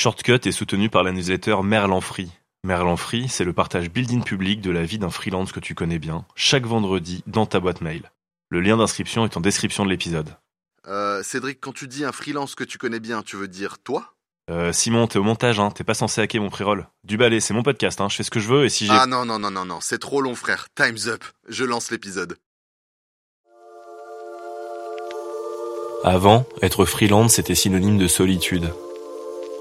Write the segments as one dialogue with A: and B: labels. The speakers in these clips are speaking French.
A: Shortcut est soutenu par la newsletter Merlan Free. Merlan Free, c'est le partage building public de la vie d'un freelance que tu connais bien, chaque vendredi dans ta boîte mail. Le lien d'inscription est en description de l'épisode.
B: Euh, Cédric, quand tu dis un freelance que tu connais bien, tu veux dire toi?
A: Euh, Simon, t'es au montage, hein, t'es pas censé hacker mon pré-roll. Du balai, c'est mon podcast, hein, je fais ce que je veux et si j'ai...
B: Ah non, non, non, non, non, c'est trop long, frère. Time's up. Je lance l'épisode.
A: Avant, être freelance, c'était synonyme de solitude.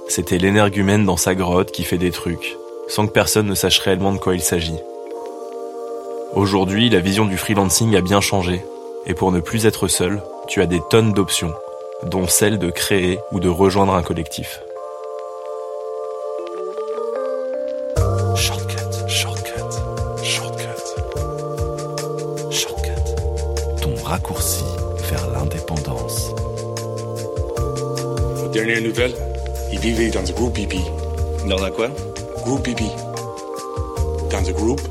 A: C'était l'énergumène dans sa grotte qui fait des trucs, sans que personne ne sache réellement de quoi il s'agit. Aujourd'hui, la vision du freelancing a bien changé, et pour ne plus être seul, tu as des tonnes d'options, dont celle de créer ou de rejoindre un collectif. Ton raccourci vers l'indépendance.
C: Aux dernières nouvelles, il vivait dans un groupe hippie.
D: Dans un quoi
C: Groupe hippie. Dans un groupe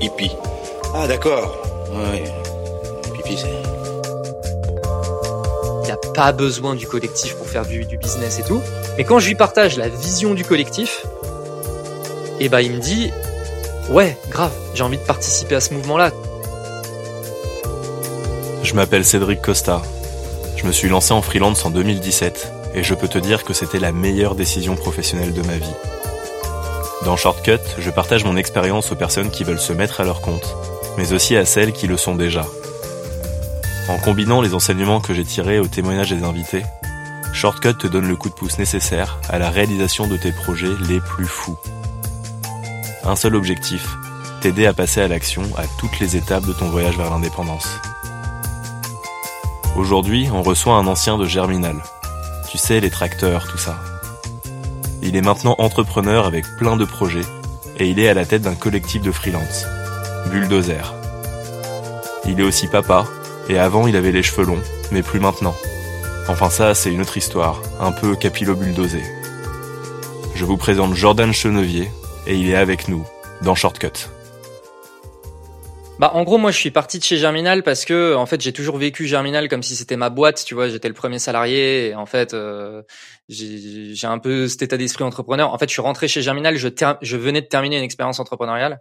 C: hippie.
D: Ah d'accord. Ouais. Pipi c'est...
E: Il n'a pas besoin du collectif pour faire du, du business et tout. Mais quand je lui partage la vision du collectif, et bah il me dit ouais grave j'ai envie de participer à ce mouvement là
A: Je m'appelle Cédric Costa. Je me suis lancé en freelance en 2017 et je peux te dire que c'était la meilleure décision professionnelle de ma vie. Dans Shortcut, je partage mon expérience aux personnes qui veulent se mettre à leur compte, mais aussi à celles qui le sont déjà. En combinant les enseignements que j'ai tirés au témoignage des invités, Shortcut te donne le coup de pouce nécessaire à la réalisation de tes projets les plus fous. Un seul objectif, t'aider à passer à l'action à toutes les étapes de ton voyage vers l'indépendance. Aujourd'hui, on reçoit un ancien de Germinal. Tu sais, les tracteurs, tout ça. Il est maintenant entrepreneur avec plein de projets et il est à la tête d'un collectif de freelance, Bulldozer. Il est aussi papa et avant il avait les cheveux longs, mais plus maintenant. Enfin ça, c'est une autre histoire, un peu capillo-bulldozé. Je vous présente Jordan Chenevier et il est avec nous dans Shortcut.
E: Bah en gros moi je suis parti de chez Germinal parce que en fait j'ai toujours vécu Germinal comme si c'était ma boîte, tu vois, j'étais le premier salarié et en fait euh, j'ai un peu cet état d'esprit entrepreneur. En fait je suis rentré chez Germinal, je, je venais de terminer une expérience entrepreneuriale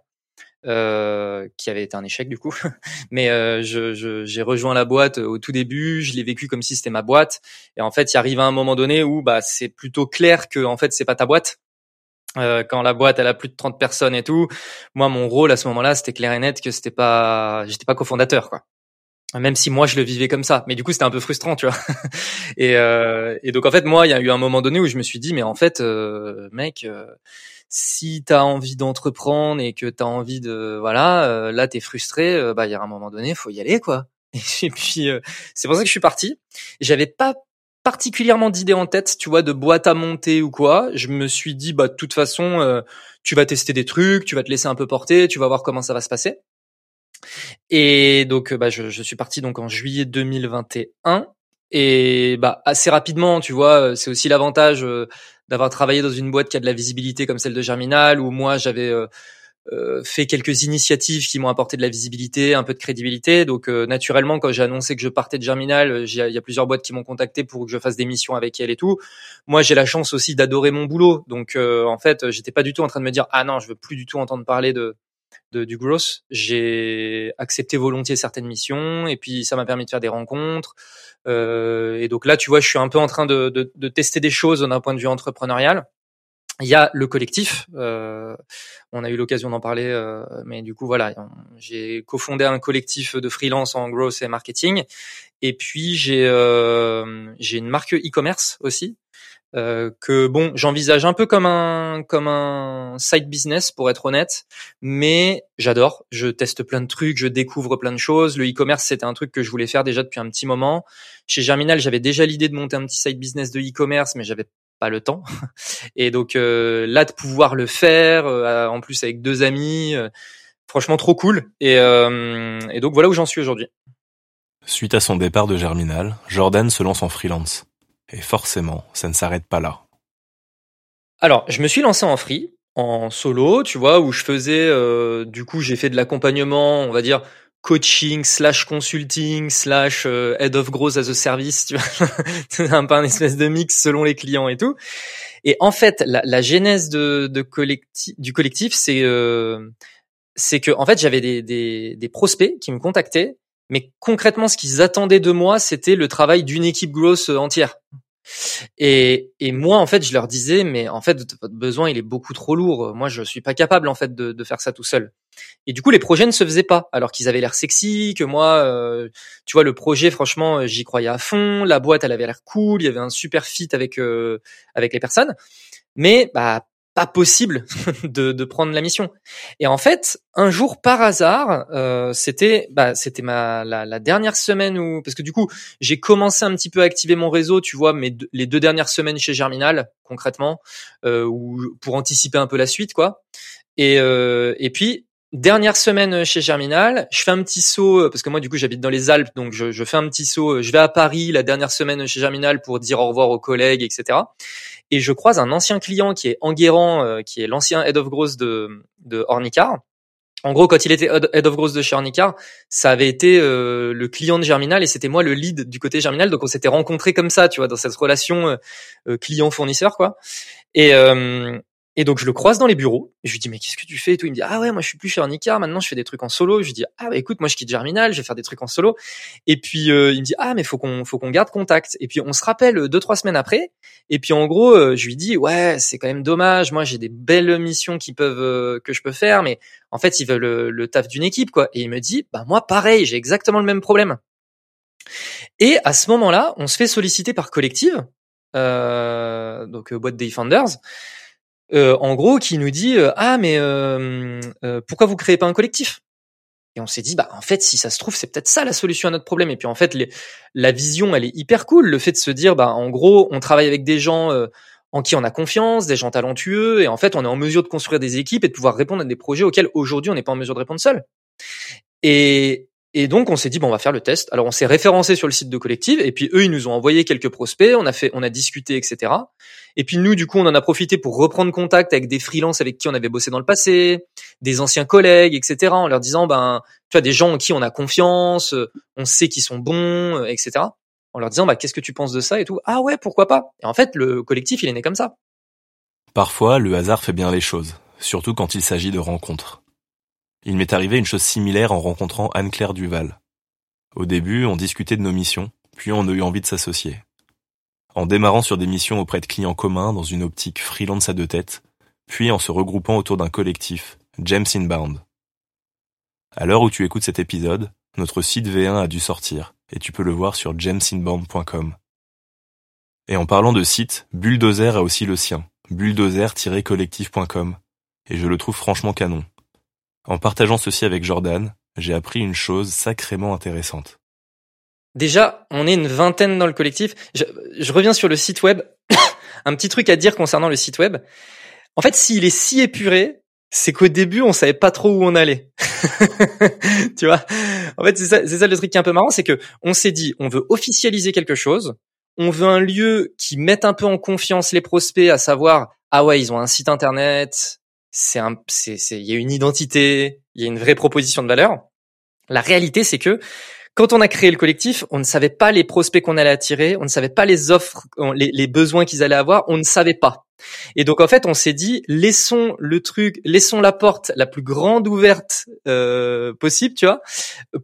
E: euh, qui avait été un échec du coup, mais euh, j'ai rejoint la boîte au tout début, je l'ai vécu comme si c'était ma boîte et en fait il arrive à un moment donné où bah c'est plutôt clair que en fait c'est pas ta boîte. Euh, quand la boîte elle a plus de 30 personnes et tout, moi mon rôle à ce moment-là c'était clair et net que c'était pas j'étais pas cofondateur quoi. Même si moi je le vivais comme ça. Mais du coup c'était un peu frustrant tu vois. Et, euh, et donc en fait moi il y a eu un moment donné où je me suis dit mais en fait euh, mec euh, si t'as envie d'entreprendre et que t'as envie de voilà euh, là t'es frustré euh, bah il y a un moment donné faut y aller quoi. Et puis euh, c'est pour ça que je suis parti. J'avais pas particulièrement d'idées en tête, tu vois, de boîte à monter ou quoi. Je me suis dit, bah, de toute façon, euh, tu vas tester des trucs, tu vas te laisser un peu porter, tu vas voir comment ça va se passer. Et donc, bah, je, je suis parti donc en juillet 2021. Et bah, assez rapidement, tu vois, euh, c'est aussi l'avantage euh, d'avoir travaillé dans une boîte qui a de la visibilité comme celle de Germinal, où moi j'avais euh, euh, fait quelques initiatives qui m'ont apporté de la visibilité, un peu de crédibilité. Donc euh, naturellement, quand j'ai annoncé que je partais de Germinal, euh, il y a plusieurs boîtes qui m'ont contacté pour que je fasse des missions avec elles et tout. Moi, j'ai la chance aussi d'adorer mon boulot. Donc euh, en fait, j'étais pas du tout en train de me dire ah non, je veux plus du tout entendre parler de, de du growth. J'ai accepté volontiers certaines missions et puis ça m'a permis de faire des rencontres. Euh, et donc là, tu vois, je suis un peu en train de, de, de tester des choses d'un point de vue entrepreneurial. Il y a le collectif. Euh, on a eu l'occasion d'en parler, euh, mais du coup voilà, j'ai cofondé un collectif de freelance en growth et marketing. Et puis j'ai euh, j'ai une marque e-commerce aussi euh, que bon, j'envisage un peu comme un comme un side business pour être honnête, mais j'adore. Je teste plein de trucs, je découvre plein de choses. Le e-commerce c'était un truc que je voulais faire déjà depuis un petit moment. Chez Germinal, j'avais déjà l'idée de monter un petit side business de e-commerce, mais j'avais pas le temps. Et donc euh, là de pouvoir le faire, euh, en plus avec deux amis, euh, franchement trop cool. Et, et donc voilà où j'en suis aujourd'hui.
A: Suite à son départ de Germinal, Jordan se lance en freelance. Et forcément, ça ne s'arrête pas là.
E: Alors, je me suis lancé en free, en solo, tu vois, où je faisais, du coup, j'ai fait de l'accompagnement, on va dire, coaching slash consulting slash euh, head of growth as a service, tu vois, c'est un peu un espèce de mix selon les clients et tout. Et en fait, la, la genèse de, de collectif, du collectif, c'est euh, c'est que en fait j'avais des, des, des prospects qui me contactaient, mais concrètement ce qu'ils attendaient de moi, c'était le travail d'une équipe growth entière. Et, et moi, en fait, je leur disais, mais en fait, votre besoin, il est beaucoup trop lourd. Moi, je suis pas capable, en fait, de, de faire ça tout seul. Et du coup, les projets ne se faisaient pas, alors qu'ils avaient l'air sexy, que moi, euh, tu vois, le projet, franchement, j'y croyais à fond. La boîte, elle avait l'air cool. Il y avait un super fit avec euh, avec les personnes. Mais bah pas possible de, de, prendre la mission. Et en fait, un jour par hasard, euh, c'était bah, c'était ma la, la, dernière semaine où parce que du coup j'ai commencé un petit peu à activer mon réseau, tu vois, mais les deux dernières semaines chez Germinal concrètement, euh, pour anticiper un peu la suite quoi. Et euh, et puis Dernière semaine chez Germinal, je fais un petit saut parce que moi du coup j'habite dans les Alpes, donc je, je, fais un petit saut. Je vais à Paris la dernière semaine chez Germinal pour dire au revoir aux collègues, etc et je croise un ancien client qui est Enguerrand, euh, qui est l'ancien head of growth de, de Ornicar. En gros, quand il était head of growth de chez Ornicar, ça avait été euh, le client de Germinal et c'était moi le lead du côté Germinal. Donc on s'était rencontrés comme ça, tu vois, dans cette relation euh, client-fournisseur, quoi. Et, et donc je le croise dans les bureaux. Je lui dis mais qu'est-ce que tu fais et tout? Il me dit ah ouais moi je suis plus chez Ornicar maintenant je fais des trucs en solo. Je lui dis ah bah écoute moi je quitte Germinal je vais faire des trucs en solo. Et puis euh, il me dit ah mais faut qu'on faut qu'on garde contact. Et puis on se rappelle deux trois semaines après. Et puis en gros euh, je lui dis ouais c'est quand même dommage moi j'ai des belles missions qui peuvent euh, que je peux faire mais en fait ils veulent le, le taf d'une équipe quoi. Et il me dit bah moi pareil j'ai exactement le même problème. Et à ce moment-là on se fait solliciter par Collective donc boîte des Founders euh, en gros, qui nous dit euh, ah mais euh, pourquoi vous créez pas un collectif? Et on s'est dit bah en fait si ça se trouve c'est peut-être ça la solution à notre problème. Et puis en fait la vision elle est hyper cool, le fait de se dire bah en gros on travaille avec des gens en qui on a confiance, des gens talentueux, et en fait on est en mesure de construire des équipes et de pouvoir répondre à des projets auxquels aujourd'hui on n'est pas en mesure de répondre seul. Et, et donc on s'est dit bon on va faire le test. Alors on s'est référencé sur le site de Collective et puis eux ils nous ont envoyé quelques prospects, on a fait, on a discuté etc. Et puis nous du coup on en a profité pour reprendre contact avec des freelances avec qui on avait bossé dans le passé, des anciens collègues etc. En leur disant ben tu vois des gens en qui on a confiance, on sait qu'ils sont bons etc. En leur disant bah qu'est-ce que tu penses de ça et tout? Ah ouais pourquoi pas? Et en fait le collectif il est né comme ça.
A: Parfois le hasard fait bien les choses, surtout quand il s'agit de rencontres. Il m'est arrivé une chose similaire en rencontrant Anne-Claire Duval. Au début, on discutait de nos missions, puis on a eu envie de s'associer. En démarrant sur des missions auprès de clients communs dans une optique freelance à deux têtes, puis en se regroupant autour d'un collectif, James Inbound. À l'heure où tu écoutes cet épisode, notre site V1 a dû sortir, et tu peux le voir sur jamesinbound.com. Et en parlant de site, Bulldozer a aussi le sien, bulldozer-collectif.com, et je le trouve franchement canon. En partageant ceci avec Jordan, j'ai appris une chose sacrément intéressante.
E: Déjà, on est une vingtaine dans le collectif. Je, reviens sur le site web. un petit truc à dire concernant le site web. En fait, s'il est si épuré, c'est qu'au début, on savait pas trop où on allait. tu vois? En fait, c'est ça, ça le truc qui est un peu marrant, c'est que on s'est dit, on veut officialiser quelque chose, on veut un lieu qui mette un peu en confiance les prospects, à savoir, ah ouais, ils ont un site internet, c'est un, c'est, il y a une identité, il y a une vraie proposition de valeur. La réalité, c'est que quand on a créé le collectif, on ne savait pas les prospects qu'on allait attirer, on ne savait pas les offres, les, les besoins qu'ils allaient avoir, on ne savait pas. Et donc en fait, on s'est dit laissons le truc, laissons la porte la plus grande ouverte euh, possible, tu vois,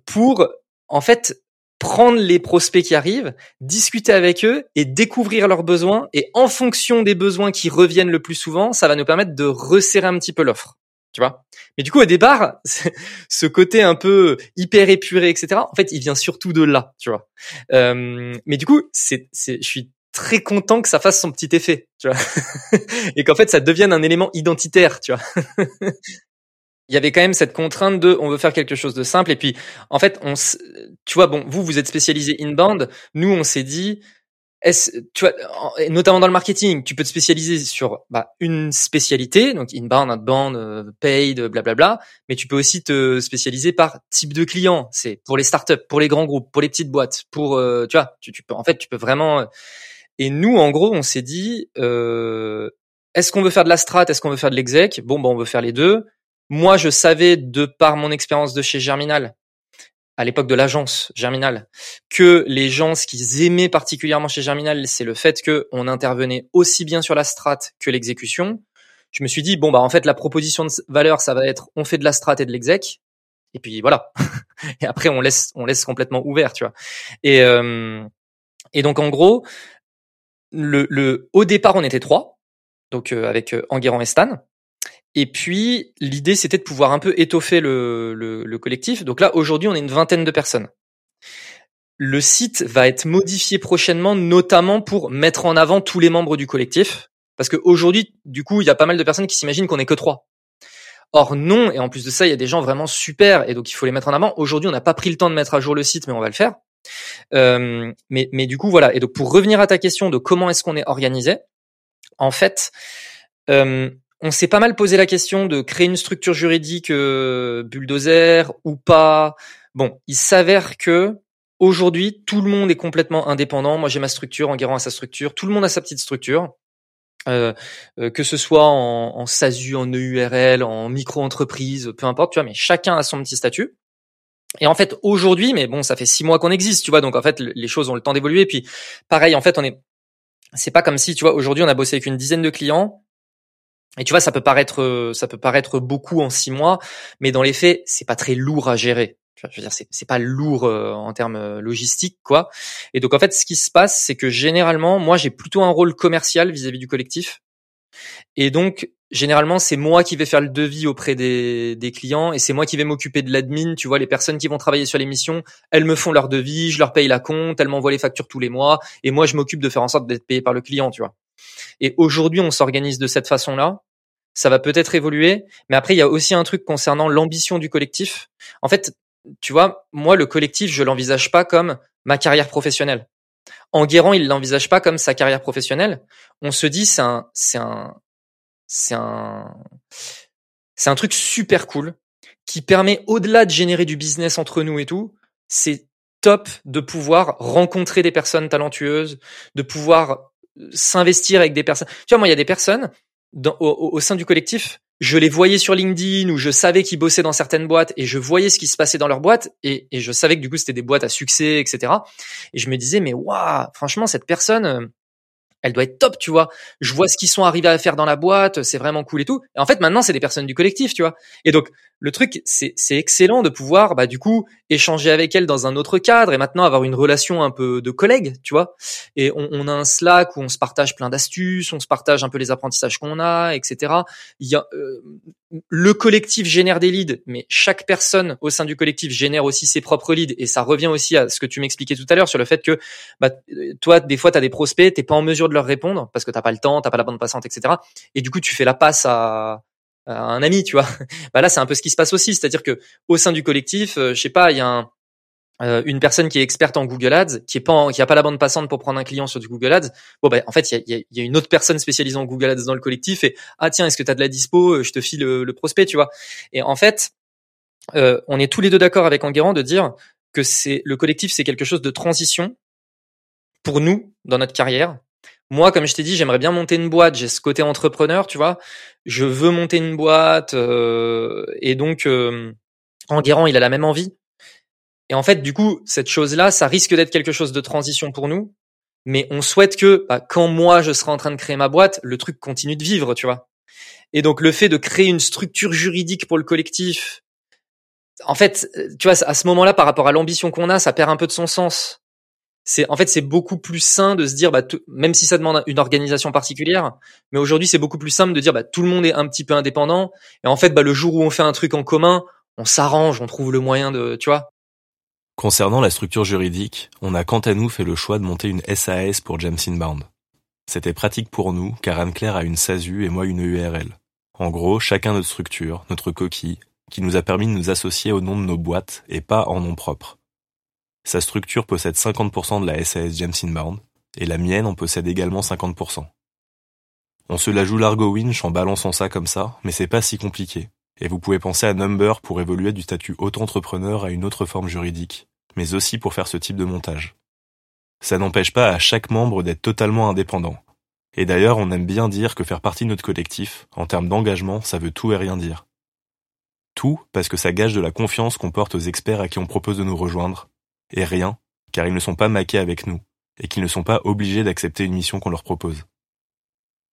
E: pour en fait prendre les prospects qui arrivent, discuter avec eux et découvrir leurs besoins. Et en fonction des besoins qui reviennent le plus souvent, ça va nous permettre de resserrer un petit peu l'offre. Tu vois? Mais du coup, au départ, ce côté un peu hyper épuré, etc. En fait, il vient surtout de là, tu vois. Euh, mais du coup, c'est, je suis très content que ça fasse son petit effet, tu vois, et qu'en fait, ça devienne un élément identitaire, tu vois. il y avait quand même cette contrainte de on veut faire quelque chose de simple. Et puis en fait on tu vois bon vous vous êtes spécialisé inbound nous on s'est dit est tu vois notamment dans le marketing tu peux te spécialiser sur bah, une spécialité donc inbound outbound euh, paid blablabla mais tu peux aussi te spécialiser par type de client. C'est pour les startups pour les grands groupes pour les petites boîtes pour euh, tu vois tu, tu, peux en fait tu peux vraiment euh, et nous en gros on s'est dit euh, est-ce qu'on veut faire de la strat est-ce qu'on veut faire de l'exec? Bon bah on veut faire les deux moi, je savais de par mon expérience de chez Germinal à l'époque de l'agence Germinal, que les gens, ce qu'ils aimaient particulièrement chez Germinal, c'est le fait que on intervenait aussi bien sur la strat que l'exécution. Je me suis dit bon bah en fait la proposition de valeur ça va être on fait de la strat et de l'exec et puis voilà. et après on laisse on laisse complètement ouvert, tu vois. Et euh, et donc en gros le, le au départ on était trois, donc euh, avec euh, Enguerrand et Stan. Et puis l'idée c'était de pouvoir un peu étoffer le, le, le collectif. Donc là aujourd'hui on est une vingtaine de personnes. Le site va être modifié prochainement, notamment pour mettre en avant tous les membres du collectif. Parce qu'aujourd'hui, du coup, il y a pas mal de personnes qui s'imaginent qu'on est que trois. Or non, et en plus de ça, il y a des gens vraiment super, et donc il faut les mettre en avant. Aujourd'hui, on n'a pas pris le temps de mettre à jour le site, mais on va le faire. Euh, mais, mais du coup, voilà. Et donc pour revenir à ta question de comment est-ce qu'on est organisé, en fait, euh, on s'est pas mal posé la question de créer une structure juridique euh, bulldozer ou pas. Bon, il s'avère que aujourd'hui, tout le monde est complètement indépendant. Moi, j'ai ma structure, Enguerrand a sa structure, tout le monde a sa petite structure. Euh, euh, que ce soit en, en SASU, en EURL, en micro-entreprise, peu importe, tu vois, mais chacun a son petit statut. Et en fait, aujourd'hui, mais bon, ça fait six mois qu'on existe, tu vois, donc en fait, les choses ont le temps d'évoluer. Puis, pareil, en fait, on est, c'est pas comme si, tu vois, aujourd'hui, on a bossé avec une dizaine de clients. Et tu vois, ça peut paraître, ça peut paraître beaucoup en six mois, mais dans les faits, c'est pas très lourd à gérer. Je veux dire, c'est pas lourd euh, en termes euh, logistiques, quoi. Et donc en fait, ce qui se passe, c'est que généralement, moi, j'ai plutôt un rôle commercial vis-à-vis du collectif. Et donc, généralement, c'est moi qui vais faire le devis auprès des, des clients et c'est moi qui vais m'occuper de l'admin. Tu vois, les personnes qui vont travailler sur l'émission, elles me font leur devis, je leur paye la compte, elles m'envoient les factures tous les mois et moi, je m'occupe de faire en sorte d'être payé par le client, tu vois. Et aujourd'hui, on s'organise de cette façon-là. Ça va peut-être évoluer, mais après, il y a aussi un truc concernant l'ambition du collectif. En fait, tu vois, moi, le collectif, je l'envisage pas comme ma carrière professionnelle. Enguerrand, il l'envisage pas comme sa carrière professionnelle. On se dit, c'est un, c'est un, c'est un, c'est un truc super cool qui permet, au-delà de générer du business entre nous et tout, c'est top de pouvoir rencontrer des personnes talentueuses, de pouvoir s'investir avec des personnes. Tu vois, moi, il y a des personnes au sein du collectif, je les voyais sur LinkedIn ou je savais qu'ils bossaient dans certaines boîtes et je voyais ce qui se passait dans leurs boîtes et, et je savais que du coup c'était des boîtes à succès, etc. Et je me disais mais waouh, franchement cette personne, euh, elle doit être top, tu vois. Je vois ce qu'ils sont arrivés à faire dans la boîte, c'est vraiment cool et tout. Et en fait, maintenant, c'est des personnes du collectif, tu vois. Et donc, le truc, c'est, excellent de pouvoir, bah, du coup, échanger avec elles dans un autre cadre et maintenant avoir une relation un peu de collègue, tu vois. Et on, a un Slack où on se partage plein d'astuces, on se partage un peu les apprentissages qu'on a, etc. le collectif génère des leads, mais chaque personne au sein du collectif génère aussi ses propres leads. Et ça revient aussi à ce que tu m'expliquais tout à l'heure sur le fait que, bah, toi, des fois, tu des prospects, t'es pas en mesure de leur répondre parce que t'as pas le temps, t'as pas la bande passante, etc. Et du coup, tu fais la passe à, un ami, tu vois. Bah là, c'est un peu ce qui se passe aussi, c'est-à-dire que au sein du collectif, euh, je sais pas, il y a un, euh, une personne qui est experte en Google Ads, qui est pas, qui a pas la bande passante pour prendre un client sur du Google Ads. Bon, bah, en fait, il y a, y a, une autre personne spécialisée en Google Ads dans le collectif et ah tiens, est-ce que tu as de la dispo euh, Je te file le, prospect, tu vois. Et en fait, euh, on est tous les deux d'accord avec Enguerrand de dire que c'est le collectif, c'est quelque chose de transition pour nous dans notre carrière. Moi, comme je t'ai dit, j'aimerais bien monter une boîte. J'ai ce côté entrepreneur, tu vois. Je veux monter une boîte euh, et donc euh, Enguerrand, il a la même envie. Et en fait, du coup, cette chose-là, ça risque d'être quelque chose de transition pour nous. Mais on souhaite que, bah, quand moi je serai en train de créer ma boîte, le truc continue de vivre, tu vois. Et donc le fait de créer une structure juridique pour le collectif, en fait, tu vois, à ce moment-là, par rapport à l'ambition qu'on a, ça perd un peu de son sens. C'est en fait c'est beaucoup plus sain de se dire, bah, même si ça demande une organisation particulière, mais aujourd'hui c'est beaucoup plus simple de dire, bah, tout le monde est un petit peu indépendant. Et en fait, bah, le jour où on fait un truc en commun, on s'arrange, on trouve le moyen de, tu vois.
A: Concernant la structure juridique, on a quant à nous fait le choix de monter une SAS pour James Inbound. C'était pratique pour nous car Anne-Claire a une SASU et moi une URL. En gros, chacun notre structure, notre coquille, qui nous a permis de nous associer au nom de nos boîtes et pas en nom propre. Sa structure possède 50% de la SAS James Inbound et la mienne en possède également 50%. On se la joue largo winch en balançant ça comme ça, mais c'est pas si compliqué. Et vous pouvez penser à Number pour évoluer du statut auto-entrepreneur à une autre forme juridique, mais aussi pour faire ce type de montage. Ça n'empêche pas à chaque membre d'être totalement indépendant. Et d'ailleurs, on aime bien dire que faire partie de notre collectif, en termes d'engagement, ça veut tout et rien dire. Tout parce que ça gage de la confiance qu'on porte aux experts à qui on propose de nous rejoindre, et rien, car ils ne sont pas maqués avec nous, et qu'ils ne sont pas obligés d'accepter une mission qu'on leur propose.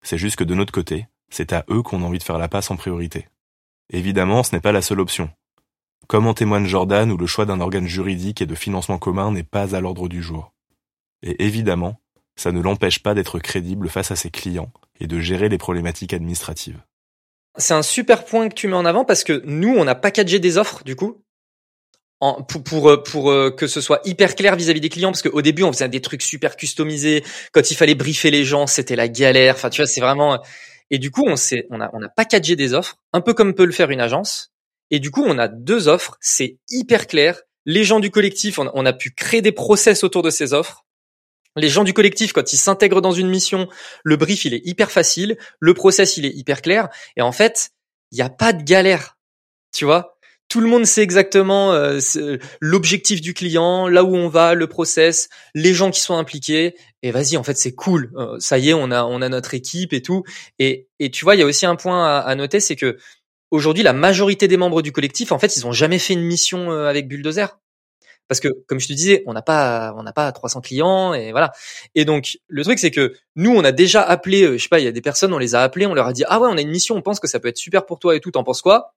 A: C'est juste que de notre côté, c'est à eux qu'on a envie de faire la passe en priorité. Évidemment, ce n'est pas la seule option. Comme en témoigne Jordan, où le choix d'un organe juridique et de financement commun n'est pas à l'ordre du jour. Et évidemment, ça ne l'empêche pas d'être crédible face à ses clients et de gérer les problématiques administratives.
E: C'est un super point que tu mets en avant parce que nous, on a packagé des offres, du coup, pour pour euh, que ce soit hyper clair vis-à-vis des clients parce qu'au début on faisait des trucs super customisés quand il fallait briefer les gens c'était la galère enfin tu vois c'est vraiment et du coup on s'est on a on a packagé des offres un peu comme peut le faire une agence et du coup on a deux offres c'est hyper clair les gens du collectif on, a pu créer des process autour de ces offres les gens du collectif, quand ils s'intègrent dans une mission, le brief, il est hyper facile, le process, il est hyper clair. Et en fait, il n'y a pas de galère. Tu vois? Tout le monde sait exactement euh, l'objectif du client, là où on va, le process, les gens qui sont impliqués. Et vas-y, en fait, c'est cool. Euh, ça y est, on a on a notre équipe et tout. Et et tu vois, il y a aussi un point à noter, c'est que aujourd'hui, la majorité des membres du collectif, en fait, ils ont jamais fait une mission euh, avec Bulldozer. Parce que, comme je te disais, on n'a pas, on n'a pas 300 clients et voilà. Et donc, le truc, c'est que nous, on a déjà appelé, je sais pas, il y a des personnes, on les a appelés, on leur a dit, ah ouais, on a une mission, on pense que ça peut être super pour toi et tout, t'en penses quoi?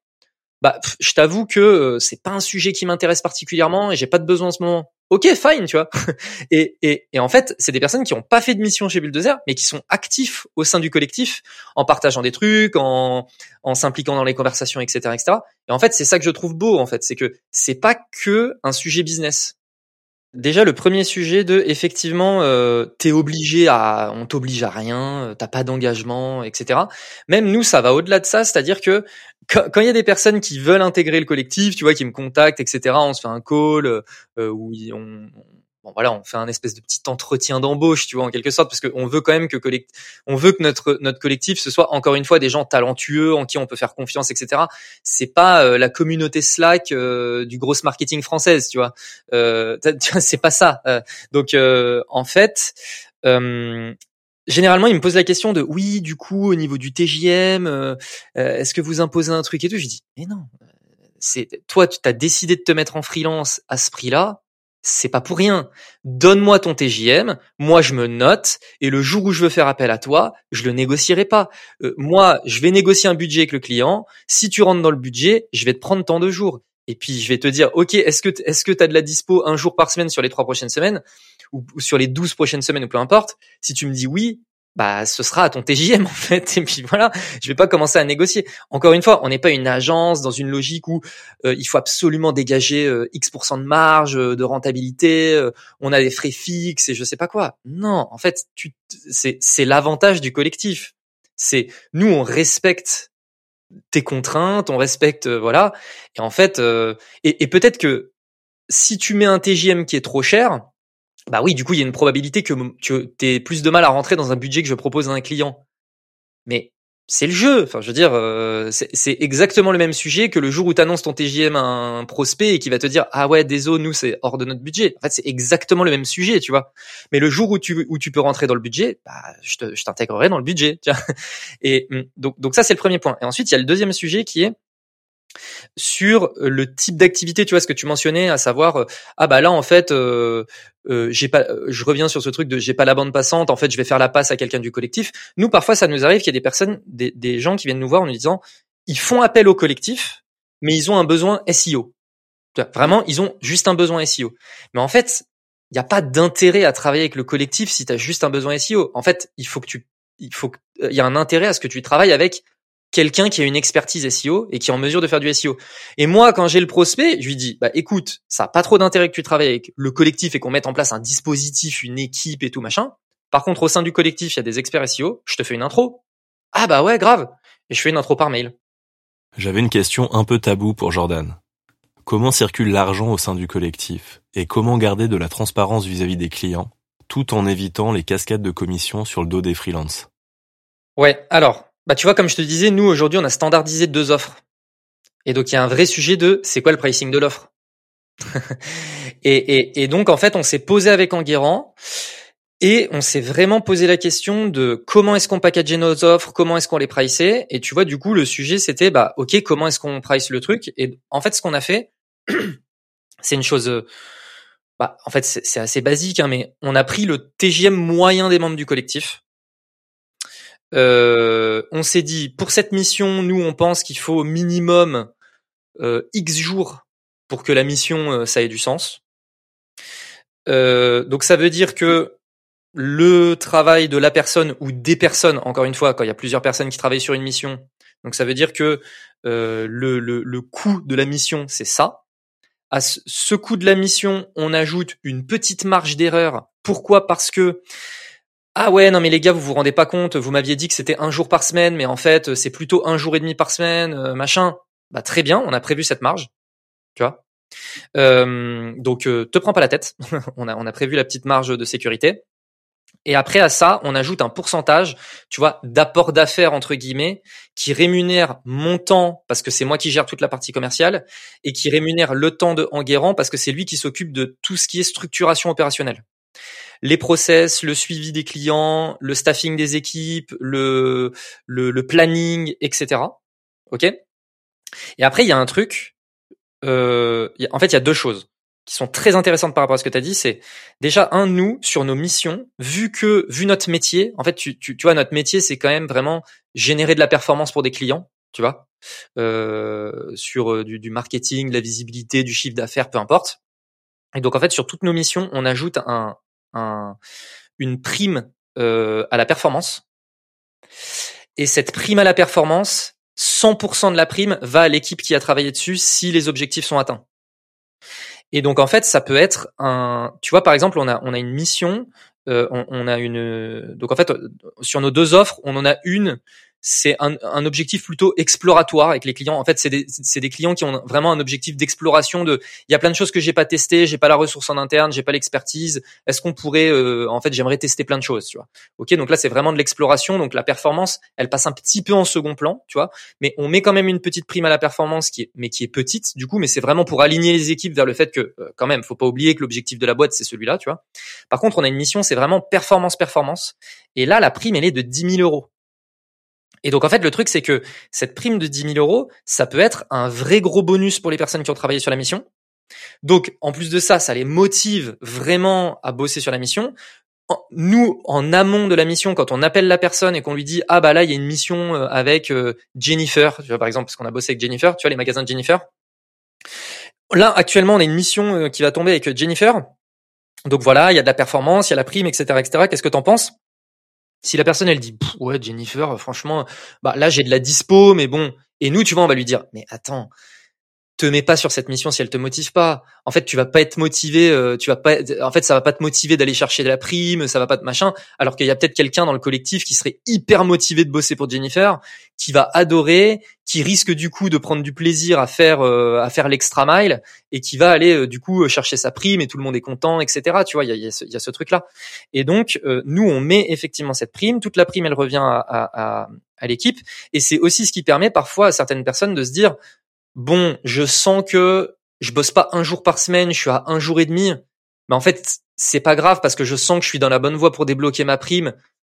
E: bah je t'avoue que euh, c'est pas un sujet qui m'intéresse particulièrement et j'ai pas de besoin en ce moment. Ok, fine, tu vois. et, et, et en fait, c'est des personnes qui ont pas fait de mission chez Bulldozer, mais qui sont actifs au sein du collectif, en partageant des trucs, en, en s'impliquant dans les conversations, etc., etc. Et en fait, c'est ça que je trouve beau, en fait, c'est que c'est pas que un sujet business. Déjà le premier sujet de effectivement euh, t'es obligé à on t'oblige à rien, euh, t'as pas d'engagement, etc. Même nous ça va au-delà de ça, c'est-à-dire que quand il y a des personnes qui veulent intégrer le collectif, tu vois, qui me contactent, etc. On se fait un call euh, où on, bon voilà, on fait un espèce de petit entretien d'embauche, tu vois, en quelque sorte, parce qu'on veut quand même que on veut que notre notre collectif ce soit encore une fois des gens talentueux en qui on peut faire confiance, etc. C'est pas euh, la communauté Slack euh, du gros marketing française, tu vois. Euh, c'est pas ça. Euh, donc en fait. Généralement, ils me posent la question de oui, du coup, au niveau du TJM, est-ce que vous imposez un truc et tout? Je dis mais non, c'est toi, tu as décidé de te mettre en freelance à ce prix-là c'est pas pour rien. Donne-moi ton TJM, moi je me note, et le jour où je veux faire appel à toi, je le négocierai pas. Euh, moi, je vais négocier un budget avec le client. Si tu rentres dans le budget, je vais te prendre tant de jours. Et puis je vais te dire, ok, est-ce que est-ce que t'as de la dispo un jour par semaine sur les trois prochaines semaines ou, ou sur les douze prochaines semaines ou peu importe. Si tu me dis oui, bah ce sera à ton TJM en fait. Et puis voilà je vais pas commencer à négocier. Encore une fois on n'est pas une agence dans une logique où euh, il faut absolument dégager euh, x de marge euh, de rentabilité on a des frais fixes et je sais pas quoi. Non en fait tu c'est c'est l'avantage du collectif. C'est nous on respecte tes contraintes on respecte voilà. Et en fait et, et peut-être que si tu mets un TJM qui est trop cher bah oui, du coup, il y a une probabilité que tu aies plus de mal à rentrer dans un budget que je propose à un client. Mais c'est le jeu. Enfin, je veux dire, euh, c'est exactement le même sujet que le jour où tu annonces ton TJM à un prospect et qui va te dire ah ouais, désolé, nous c'est hors de notre budget. En fait, c'est exactement le même sujet, tu vois. Mais le jour où tu où tu peux rentrer dans le budget, bah je t'intégrerai dans le budget. Tu vois et hum, donc donc ça c'est le premier point. Et ensuite il y a le deuxième sujet qui est sur le type d'activité, tu vois ce que tu mentionnais, à savoir euh, ah bah là en fait euh, euh, j'ai pas, je reviens sur ce truc de j'ai pas la bande passante, en fait je vais faire la passe à quelqu'un du collectif. Nous parfois ça nous arrive qu'il y a des personnes, des, gens qui viennent nous voir en nous disant ils font appel au collectif, mais ils ont un besoin SEO. Vraiment ils ont juste un besoin SEO. Mais en fait il n'y a pas d'intérêt à travailler avec le collectif si tu as juste un besoin SEO. En fait il faut que tu il faut il y a un intérêt à ce que tu travailles avec quelqu'un qui a une expertise SEO et qui est en mesure de faire du SEO. Et moi, quand j'ai le prospect, je lui dis, bah écoute, ça a pas trop d'intérêt que tu travailles avec le collectif et qu'on mette en place un dispositif, une équipe et tout machin. Par contre, au sein du collectif, il y a des experts SEO. Je te fais une intro. Ah bah ouais, grave. Et je fais une intro par mail.
A: J'avais une question un peu taboue pour Jordan. Comment circule l'argent au sein du collectif et comment garder de la transparence vis-à-vis des clients tout en évitant les cascades de commissions sur le dos des freelances?
E: Ouais, alors, bah tu vois, comme je te disais, nous aujourd'hui on a standardisé deux offres. Et donc il y a un vrai sujet de c'est quoi le pricing de l'offre? et, et, donc en fait on s'est posé avec Enguerrand Et on s'est vraiment posé la question de comment est-ce qu'on packageait nos offres, comment est-ce qu'on les priçait. Et tu vois, du coup, le sujet, c'était, bah, OK, comment est-ce qu'on price le truc? Et en fait, ce qu'on a fait, c'est une chose, euh, bah, en fait, c'est assez basique, hein, mais on a pris le TGM moyen des membres du collectif. Euh, on s'est dit, pour cette mission, nous, on pense qu'il faut minimum euh, X jours pour que la mission, euh, ça ait du sens. Euh, donc ça veut dire que le travail de la personne ou des personnes, encore une fois, quand il y a plusieurs personnes qui travaillent sur une mission, donc ça veut dire que euh, le, le, le coût de la mission, c'est ça. À ce coût de la mission, on ajoute une petite marge d'erreur. Pourquoi? Parce que ah ouais non mais les gars vous vous rendez pas compte, vous m'aviez dit que c'était un jour par semaine, mais en fait c'est plutôt un jour et demi par semaine, euh, machin. Bah très bien, on a prévu cette marge, tu vois. Euh, donc euh, te prends pas la tête, on a on a prévu la petite marge de sécurité. Et après à ça, on ajoute un pourcentage, tu vois, d'apport d'affaires entre guillemets, qui rémunère mon temps parce que c'est moi qui gère toute la partie commerciale et qui rémunère le temps de Enguerrand parce que c'est lui qui s'occupe de tout ce qui est structuration opérationnelle. Les process, le suivi des clients, le staffing des équipes, le le, le planning, etc. Ok? Et après il y a un truc. Euh, en fait il y a deux choses qui sont très intéressantes par rapport à ce que tu as dit, c'est déjà un nous sur nos missions, vu que vu notre métier, en fait tu, tu, tu vois notre métier c'est quand même vraiment générer de la performance pour des clients, tu vois, euh, sur euh, du, du, marketing, de la visibilité, du chiffre d'affaires, peu importe. Et donc en fait sur toutes nos missions, on ajoute un, un une prime euh, à la performance. Et cette prime à la performance, 100% de la prime va à l'équipe qui a travaillé dessus si les objectifs sont atteints. Et donc en fait, ça peut être un. Tu vois, par exemple, on a on a une mission, euh, on, on, a une. Donc en fait, sur nos deux offres, on en a une c'est un, un, objectif plutôt exploratoire avec les clients. En fait, c'est des, des, clients qui ont vraiment un objectif d'exploration. De, il y a plein de choses que j'ai pas testées, j'ai pas la ressource en interne, j'ai pas l'expertise. Est-ce qu'on pourrait, euh, en fait, j'aimerais tester plein de choses, tu vois. Ok, donc là, c'est vraiment de l'exploration. Donc la performance, elle passe un petit peu en second plan, tu vois. Mais on met quand même une petite prime à la performance qui est, mais qui est petite, du coup. Mais c'est vraiment pour aligner les équipes vers le fait que, euh, quand même, faut pas oublier que l'objectif de la boîte c'est celui-là, tu vois. Par contre, on a une mission, c'est vraiment performance, performance. Et là, la prime, elle est de 10 000 euros. Et donc en fait, le truc c'est que cette prime de 10 000 euros, ça peut être un vrai gros bonus pour les personnes qui ont travaillé sur la mission. Donc en plus de ça, ça les motive vraiment à bosser sur la mission. Nous, en amont de la mission, quand on appelle la personne et qu'on lui dit ah bah là il y a une mission euh, avec euh, Jennifer, tu vois par exemple parce qu'on a bossé avec Jennifer, tu vois les magasins de Jennifer. Là actuellement on a une mission euh, qui va tomber avec Jennifer. Donc voilà, il y a de la performance, il y a la prime, etc., etc. Qu'est-ce que t'en penses? Si la personne elle dit ouais Jennifer franchement bah là j'ai de la dispo mais bon. Et nous tu vois on va lui dire mais attends te mets pas sur cette mission si elle te motive pas. En fait, tu vas pas être motivé, euh, tu vas pas en fait ça va pas te motiver d'aller chercher de la prime, ça va pas te machin alors qu'il y a peut-être quelqu'un dans le collectif qui serait hyper motivé de bosser pour Jennifer, qui va adorer, qui risque du coup de prendre du plaisir à faire euh, à faire l'extra mile et qui va aller euh, du coup chercher sa prime et tout le monde est content, etc. Tu vois, il y a, y, a ce, y a ce truc là. Et donc nous on met effectivement cette prime, toute la prime elle revient à, à, à l'équipe et c'est aussi ce qui permet parfois à certaines personnes de se dire bon, je sens que je bosse pas un jour par semaine, je suis à un jour et demi. Mais en fait, c'est pas grave parce que je sens que je suis dans la bonne voie pour débloquer ma prime.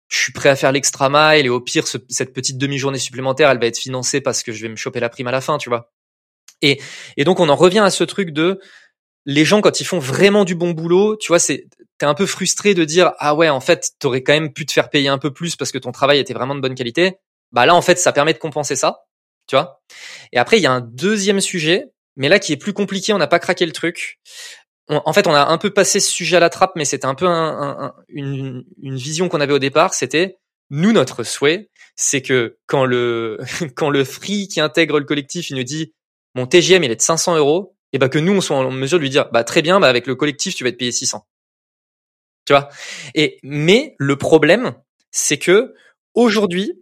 E: Je suis prêt à faire l'extra mile et au pire, cette petite demi-journée supplémentaire, elle va être financée parce que je vais me choper la prime à la fin, tu vois. Et, et donc, on en revient à ce truc de les gens, quand ils font vraiment du bon boulot, tu vois, c'est, t'es un peu frustré de dire, ah ouais, en fait, t'aurais quand même pu te faire payer un peu plus parce que ton travail était vraiment de bonne qualité. Bah là, en fait, ça permet de compenser ça tu vois. Et après, il y a un deuxième sujet, mais là qui est plus compliqué, on n'a pas craqué le truc. en fait, on a un peu passé ce sujet à la trappe, mais c'était un peu une, vision qu'on avait au départ. C'était nous notre souhait, c'est que quand le quand le free qui intègre le collectif, il nous dit mon TGM il est de 500 euros, et bah que nous on soit en mesure de lui dire bah très bien, bah avec le collectif tu vas être payé 600. Tu vois? Et mais le problème, c'est que aujourd'hui,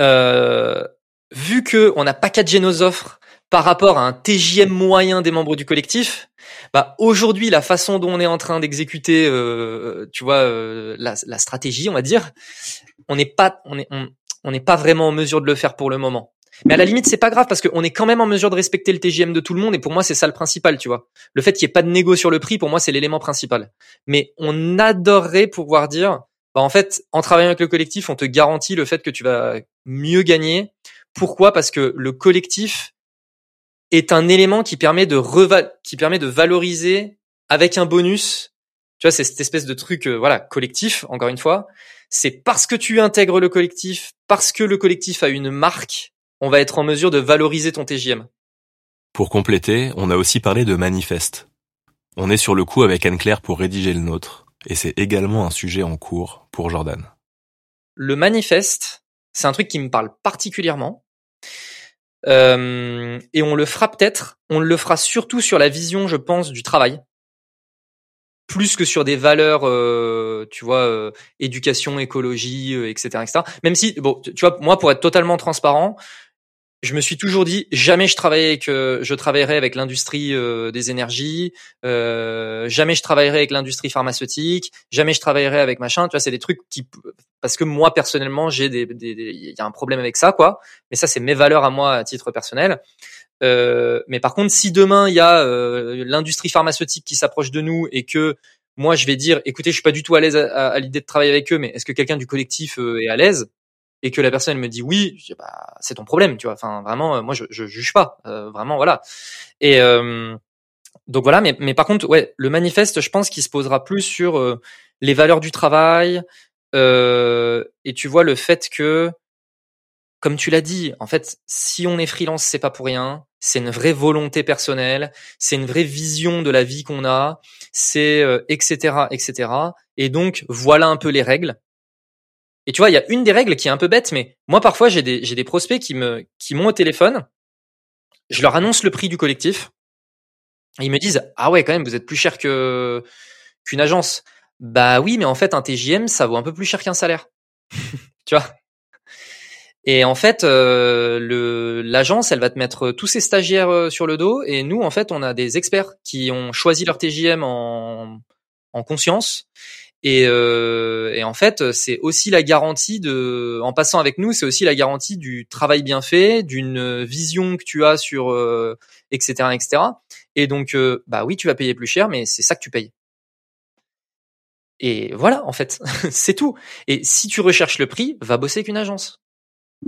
E: euh, vu que on n'a pas packagé nos offres par rapport à un TJM moyen des membres du collectif, bah aujourd'hui la façon dont on est en train d'exécuter, euh, tu vois, euh, la, la, stratégie, on va dire, on n'est pas, on est, on n'est pas vraiment en mesure de le faire pour le moment. Mais à la limite, c'est pas grave parce qu'on est quand même en mesure de respecter le TGM de tout le monde et pour moi, c'est ça le principal, tu vois. Le fait qu'il n'y ait pas de négo sur le prix, pour moi, c'est l'élément principal. Mais on adorerait pouvoir dire, bah, en fait, en travaillant avec le collectif, on te garantit le fait que tu vas mieux gagner. Pourquoi? Parce que le collectif est un élément qui permet de qui permet de valoriser avec un bonus. Tu vois, c'est cette espèce de truc, euh, voilà, collectif, encore une fois. C'est parce que tu intègres le collectif, parce que le collectif a une marque, on va être en mesure de valoriser ton TGM.
A: Pour compléter, on a aussi parlé de manifeste. On est sur le coup avec Anne-Claire pour rédiger le nôtre, et c'est également un sujet en cours pour Jordan.
E: Le manifeste, c'est un truc qui me parle particulièrement. Euh, et on le fera peut-être, on le fera surtout sur la vision, je pense, du travail, plus que sur des valeurs, euh, tu vois, euh, éducation, écologie, etc., etc. Même si, bon, tu vois, moi, pour être totalement transparent, je me suis toujours dit jamais je travaillerai avec, je travaillerai avec l'industrie des énergies, jamais je travaillerai avec l'industrie pharmaceutique, jamais je travaillerai avec machin. Tu vois, c'est des trucs qui parce que moi personnellement j'ai des il y a un problème avec ça quoi. Mais ça c'est mes valeurs à moi à titre personnel. mais par contre, si demain il y a l'industrie pharmaceutique qui s'approche de nous et que moi je vais dire, écoutez, je suis pas du tout à l'aise à, à l'idée de travailler avec eux, mais est-ce que quelqu'un du collectif est à l'aise? Et que la personne me dit oui, bah, c'est ton problème, tu vois. Enfin, vraiment, euh, moi, je, je juge pas, euh, vraiment, voilà. Et euh, donc voilà, mais, mais par contre, ouais, le manifeste, je pense qu'il se posera plus sur les valeurs du travail et tu vois le fait que, comme tu l'as dit, en fait, si on est freelance, c'est pas pour rien. C'est une vraie volonté personnelle, c'est une vraie vision de la vie qu'on a, c'est etc etc. Et donc voilà un peu les règles. Et tu vois, il y a une des règles qui est un peu bête, mais moi parfois j'ai des prospects qui m'ont au téléphone, je leur annonce le prix du collectif, ils me disent ah ouais quand même vous êtes plus cher qu'une agence. Bah oui, mais en fait un TJM ça vaut un peu plus cher qu'un salaire, tu vois? Et en fait, euh, l'agence, elle va te mettre tous ses stagiaires euh, sur le dos, et nous, en fait, on a des experts qui ont choisi leur TJM en conscience et, euh, et, en fait, c'est aussi la garantie de, en passant avec nous, c'est aussi la garantie du travail bien fait, d'une vision que tu as sur, euh, etc., etc. Et donc, euh, bah oui, tu vas payer plus cher, mais c'est ça que tu payes. Et voilà, en fait, c'est tout. Et si tu recherches le prix, va bosser avec une agence.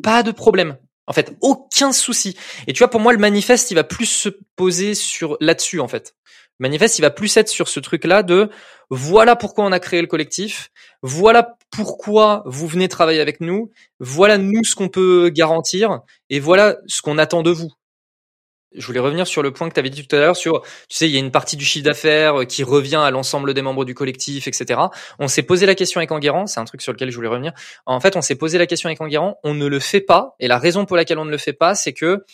E: Pas de problème. En fait, aucun souci. Et tu vois, pour moi, le manifeste, il va plus se poser sur là-dessus, en fait manifeste, il va plus être sur ce truc-là de voilà pourquoi on a créé le collectif, voilà pourquoi vous venez travailler avec nous, voilà nous ce qu'on peut garantir et voilà ce qu'on attend de vous je voulais revenir sur le point que tu avais dit tout à l'heure sur, tu sais, il y a une partie du chiffre d'affaires euh, qui revient à l'ensemble des membres du collectif, etc. On s'est posé la question avec Enguerrand, c'est un truc sur lequel je voulais revenir. En fait, on s'est posé la question avec Enguerrand, on ne le fait pas, et la raison pour laquelle on ne le fait pas, c'est que,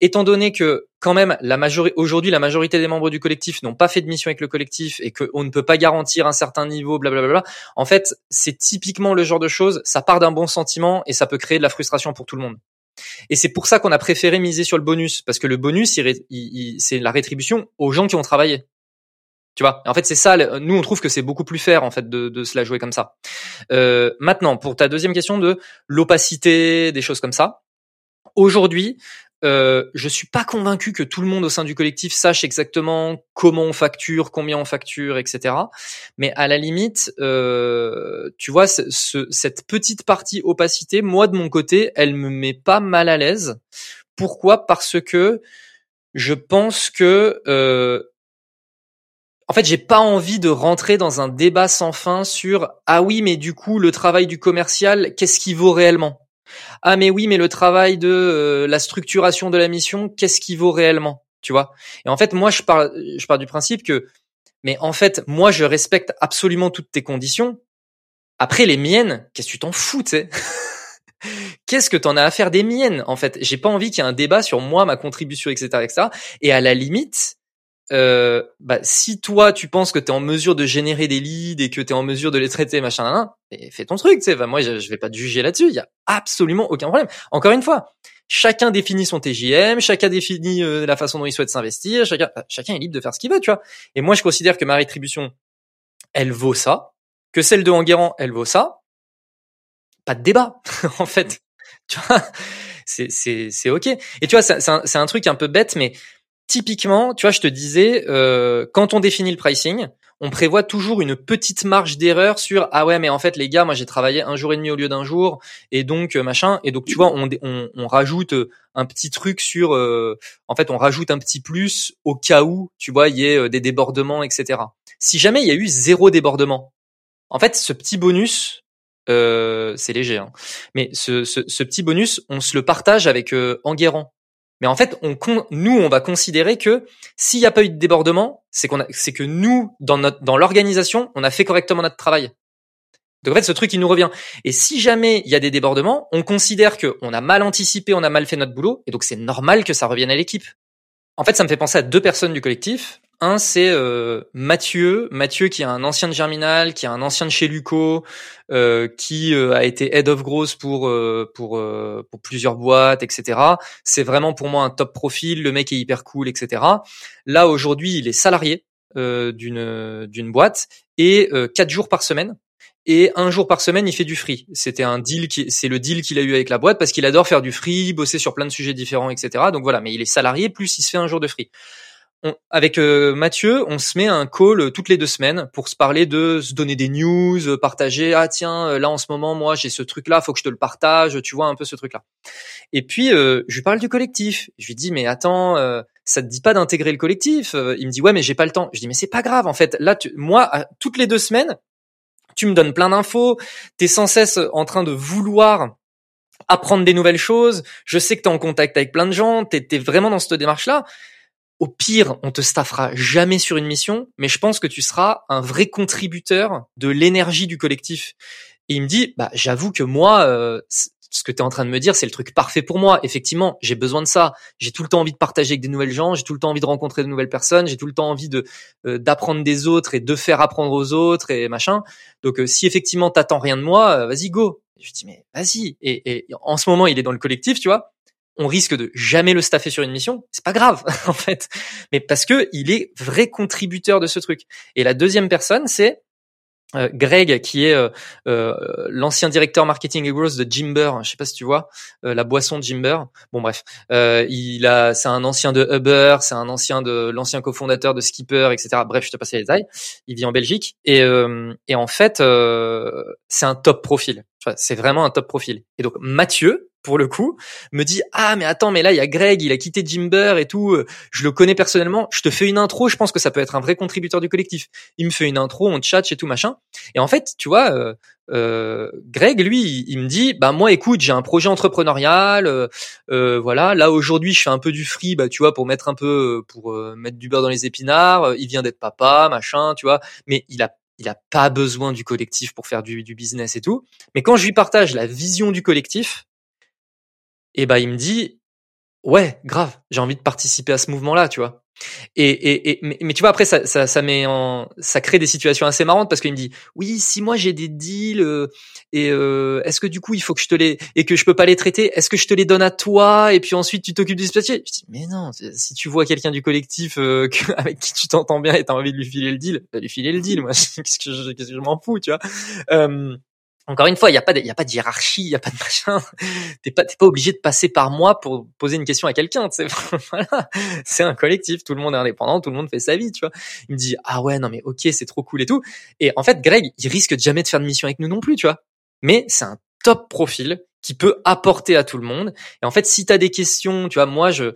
E: étant donné que, quand même, la majorité, aujourd'hui, la majorité des membres du collectif n'ont pas fait de mission avec le collectif et qu'on ne peut pas garantir un certain niveau, blablabla. En fait, c'est typiquement le genre de choses, ça part d'un bon sentiment et ça peut créer de la frustration pour tout le monde. Et c'est pour ça qu'on a préféré miser sur le bonus, parce que le bonus, c'est la rétribution aux gens qui ont travaillé. Tu vois, en fait, c'est ça. Nous, on trouve que c'est beaucoup plus fair en fait de, de se la jouer comme ça. Euh, maintenant, pour ta deuxième question de l'opacité, des choses comme ça. Aujourd'hui, euh, je suis pas convaincu que tout le monde au sein du collectif sache exactement comment on facture, combien on facture, etc. Mais à la limite, euh, tu vois, ce, cette petite partie opacité, moi de mon côté, elle me met pas mal à l'aise. Pourquoi? Parce que je pense que euh, en fait, j'ai pas envie de rentrer dans un débat sans fin sur ah oui, mais du coup, le travail du commercial, qu'est-ce qu'il vaut réellement? Ah mais oui, mais le travail de euh, la structuration de la mission, qu'est-ce qui vaut réellement, tu vois? Et en fait, moi, je pars, je pars du principe que, mais en fait, moi, je respecte absolument toutes tes conditions. Après, les miennes, qu'est-ce que tu t'en fous, tu Qu'est-ce que t'en as à faire des miennes En fait, j'ai pas envie qu'il y ait un débat sur moi, ma contribution, etc., etc. Et à la limite, euh, bah, si toi tu penses que tu es en mesure de générer des leads et que tu es en mesure de les traiter machin fais ton truc tu sais. Moi je, je, vais pas te juger là-dessus. Il y a absolument aucun problème. Encore une fois chacun définit son TJM chacun définit euh, la façon dont il souhaite s'investir chacun bah, chacun est libre de faire ce qu'il veut tu vois. Et moi je considère que ma rétribution elle vaut ça. Que celle de Enguerrand elle vaut ça. Pas de débat en fait. Tu vois? C'est c'est c'est ok. Et tu vois, c'est c'est un truc un peu bête, mais typiquement, tu vois, je te disais, euh, quand on définit le pricing, on prévoit toujours une petite marge d'erreur sur ah ouais mais en fait les gars moi j'ai travaillé un jour et demi au lieu d'un jour et donc euh, machin. Et donc tu vois on, on, on rajoute euh, un petit truc sur euh, en fait on rajoute un petit plus au cas où tu vois il y ait des débordements etc si jamais il y a eu zéro débordement en fait ce petit bonus c'est léger hein, mais ce, ce, ce, petit bonus on se le partage avec Enguerrand mais en fait, nous, on va considérer que s'il n'y a pas eu de débordement, c'est que nous, dans notre, dans l'organisation, on a fait correctement notre travail. Donc en fait, ce truc, il nous revient. Et si jamais il y a des débordements, on considère que on a mal anticipé, on a mal fait notre boulot, et donc c'est normal que ça revienne à l'équipe. En fait, ça me fait penser à deux personnes du collectif. Un, c'est euh, Mathieu, Mathieu qui est un ancien de Germinal, qui est un ancien de chez Luco, euh, qui euh, a été head of growth pour pour pour plusieurs boîtes, etc. C'est vraiment pour moi un top profil. Le mec est hyper cool, etc. Là aujourd'hui, il est salarié d'une d'une boîte et quatre jours par semaine. Et un jour par semaine, il fait du free. C'était un deal qui, c'est le deal qu'il a eu avec la boîte parce qu'il adore faire du free, bosser sur plein de sujets différents, etc. Donc voilà, mais il est salarié plus il se fait un jour de free avec euh, Mathieu, on se met un call euh, toutes les deux semaines pour se parler de se donner des news, euh, partager. Ah tiens, là en ce moment, moi j'ai ce truc-là, faut que je te le partage. Tu vois un peu ce truc-là. Et puis je lui parle du collectif. Je lui dis mais attends, ça te dit pas d'intégrer le collectif? Il me dit ouais mais j'ai pas le temps. Je dis mais c'est pas grave en fait. Là, tu, moi toutes les deux semaines, tu me donnes plein d'infos. T'es sans cesse en train de vouloir apprendre des nouvelles choses. Je sais que t'es en contact avec plein de gens. T'es es vraiment dans cette démarche-là au pire, on te staffera jamais sur une mission, mais je pense que tu seras un vrai contributeur de l'énergie du collectif. Et il me dit, bah j'avoue que moi, euh, ce que tu es en train de me dire, c'est le truc parfait pour moi. Effectivement, j'ai besoin de ça. J'ai tout le temps envie de partager avec des nouvelles gens, j'ai tout le temps envie de rencontrer de nouvelles personnes, j'ai tout le temps envie de euh, d'apprendre des autres et de faire apprendre aux autres et machin. Donc euh, si effectivement t'attends rien de moi, vas-y go. Je dis mais vas-y. Et, et en ce moment, il est dans le collectif, tu vois on risque de jamais le staffer sur une mission, c'est pas grave en fait, mais parce que il est vrai contributeur de ce truc. Et la deuxième personne, c'est euh, Greg, qui est euh, euh, l'ancien directeur marketing et growth de Jimber, je sais pas si tu vois la boisson Jimber. Bon bref, il a, c'est un ancien de Uber, c'est un ancien de l'ancien cofondateur de Skipper, etc. Bref, je te passe les détails. Il vit en Belgique et et en fait, c'est un top profil. C'est vraiment un top profil. Et donc Mathieu, pour le coup, me dit ah mais attends mais là il y a Greg, il a quitté Jimber et tout, euh, je le connais personnellement, je te fais une intro, je pense que ça peut être un vrai contributeur du collectif. Il me fait une intro, on chat et tout machin. Et en fait, tu vois, euh, euh, Greg lui, il, me dit bah moi écoute, j'ai un projet entrepreneurial, euh, voilà, là aujourd'hui je fais un peu du free, bah tu vois pour mettre un peu pour mettre du beurre dans les épinards. Il vient d'être papa, machin, tu vois, mais il a il a pas besoin du collectif pour faire du, du business et tout. Mais quand je lui partage la vision du collectif, et bah il me dit ouais grave j'ai envie de participer à ce mouvement là tu vois. Et, et, et mais, tu vois après ça, ça, ça met en ça crée des situations assez marrantes parce qu'il me dit oui si moi j'ai des deals euh, et euh, est-ce que du coup il faut que je te les et que je peux pas les traiter est-ce que je te les donne à toi et puis ensuite tu t'occupes du papier je dis mais non si tu vois quelqu'un du collectif euh, avec qui tu t'entends bien et t'as envie de lui filer le deal bah lui filer le deal moi qu'est-ce que je, qu'est-ce que je m'en fous tu vois. Euh, encore une fois, il n'y a pas de, y a pas de hiérarchie, il y a pas de machin. T'es pas, pas obligé de passer par moi pour poser une question à quelqu'un. Voilà, c'est un collectif, tout le monde est indépendant, tout le monde fait sa vie, tu vois. Il me dit ah ouais non mais ok c'est trop cool et tout. Et en fait, Greg, il risque jamais de faire de mission avec nous non plus, tu vois. Mais c'est un top profil qui peut apporter à tout le monde. Et en fait, si t'as des questions, tu vois, moi je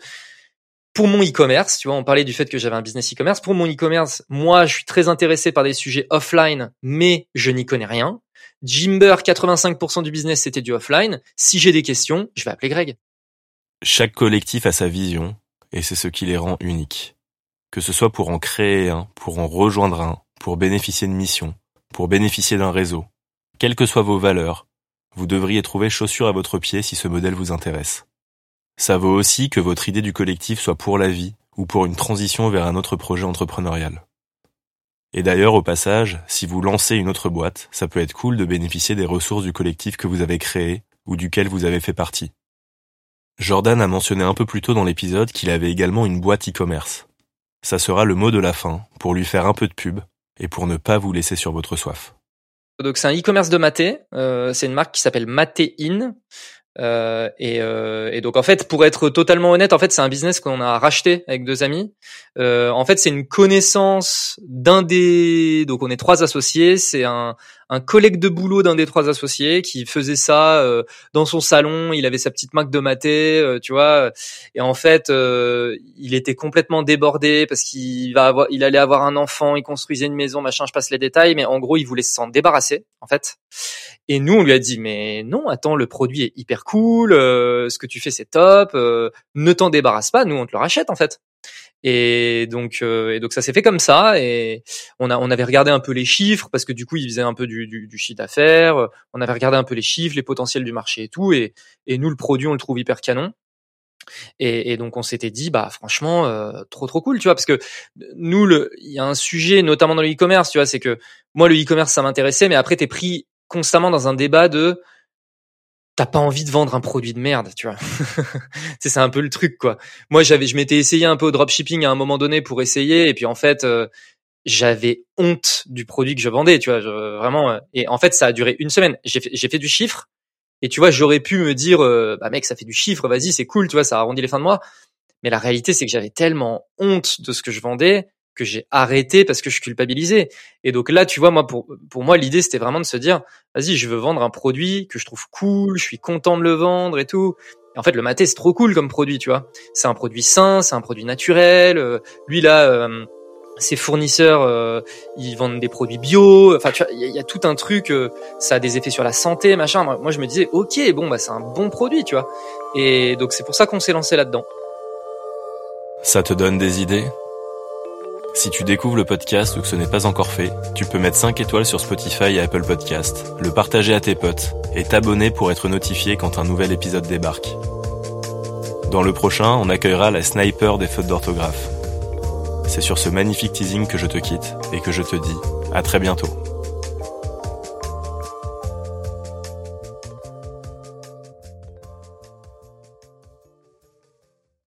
E: pour mon e-commerce, tu vois, on parlait du fait que j'avais un business e-commerce. Pour mon e-commerce, moi, je suis très intéressé par des sujets offline, mais je n'y connais rien. Jimber, 85% du business, c'était du offline. Si j'ai des questions, je vais appeler Greg.
A: Chaque collectif a sa vision, et c'est ce qui les rend uniques. Que ce soit pour en créer un, pour en rejoindre un, pour bénéficier de missions, pour bénéficier d'un réseau. Quelles que soient vos valeurs, vous devriez trouver chaussure à votre pied si ce modèle vous intéresse. Ça vaut aussi que votre idée du collectif soit pour la vie ou pour une transition vers un autre projet entrepreneurial. Et d'ailleurs, au passage, si vous lancez une autre boîte, ça peut être cool de bénéficier des ressources du collectif que vous avez créé ou duquel vous avez fait partie. Jordan a mentionné un peu plus tôt dans l'épisode qu'il avait également une boîte e-commerce. Ça sera le mot de la fin pour lui faire un peu de pub et pour ne pas vous laisser sur votre soif.
E: Donc c'est un e-commerce de maté. Euh, c'est une marque qui s'appelle Maté In. Euh, et, euh, et, donc en fait, pour être totalement honnête, en fait, c'est un business qu'on a racheté avec deux amis. Euh, en fait, c'est une connaissance d'un des, donc on est trois associés. C'est un, un collègue de boulot d'un des trois associés qui faisait ça euh, dans son salon. Il avait sa petite marque de maté, euh, tu vois. Et en fait, euh, il était complètement débordé parce qu'il va avoir, il allait avoir un enfant, il construisait une maison, machin. Je passe les détails, mais en gros, il voulait s'en débarrasser, en fait. Et nous, on lui a dit, mais non, attends, le produit est hyper cool, euh, ce que tu fais, c'est top, euh, ne t'en débarrasse pas, nous, on te le rachète, en fait. Et donc, euh, et donc ça s'est fait comme ça. Et on a, on avait regardé un peu les chiffres parce que du coup, il faisait un peu du, du, du chiffre d'affaires. On avait regardé un peu les chiffres, les potentiels du marché et tout. Et, et nous, le produit, on le trouve hyper canon. Et, et, donc on s'était dit bah franchement euh, trop trop cool tu vois parce que nous le il y a un sujet notamment dans le e-commerce tu vois c'est que moi le e-commerce ça m'intéressait mais après t'es pris constamment dans un débat de t'as pas envie de vendre un produit de merde, tu vois. c'est un peu le truc quoi. Moi j'avais je m'étais essayé un peu au dropshipping à un moment donné pour essayer et puis en fait euh, j'avais honte du produit que je vendais, tu vois, vraiment euh, et en fait ça a duré une semaine. J'ai fait, fait du chiffre et tu vois, j'aurais pu me dire euh, bah mec, ça fait du chiffre, vas-y, c'est cool, tu vois, ça arrondit les fins de mois. Mais la réalité c'est que j'avais tellement honte de ce que je vendais que j'ai arrêté parce que je culpabilisais. Et donc là, tu vois, moi, pour, pour moi, l'idée, c'était vraiment de se dire, vas-y, je veux vendre un produit que je trouve cool, je suis content de le vendre et tout. Et en fait, le maté, c'est trop cool comme produit, tu vois. C'est un produit sain, c'est un produit naturel. Euh, lui, là, euh, ses fournisseurs, euh, ils vendent des produits bio. Enfin, tu vois, il y, a tout un truc, ça a des effets sur la santé, machin. Moi, je me disais, ok, bon, bah, c'est un bon produit, tu vois. Et donc, c'est pour ça qu'on s'est lancé là-dedans.
A: Ça te donne des idées? Si tu découvres le podcast ou que ce n'est pas encore fait, tu peux mettre 5 étoiles sur Spotify et Apple Podcast, le partager à tes potes et t'abonner pour être notifié quand un nouvel épisode débarque. Dans le prochain, on accueillera la sniper des fautes d'orthographe. C'est sur ce magnifique teasing que je te quitte et que je te dis à très bientôt.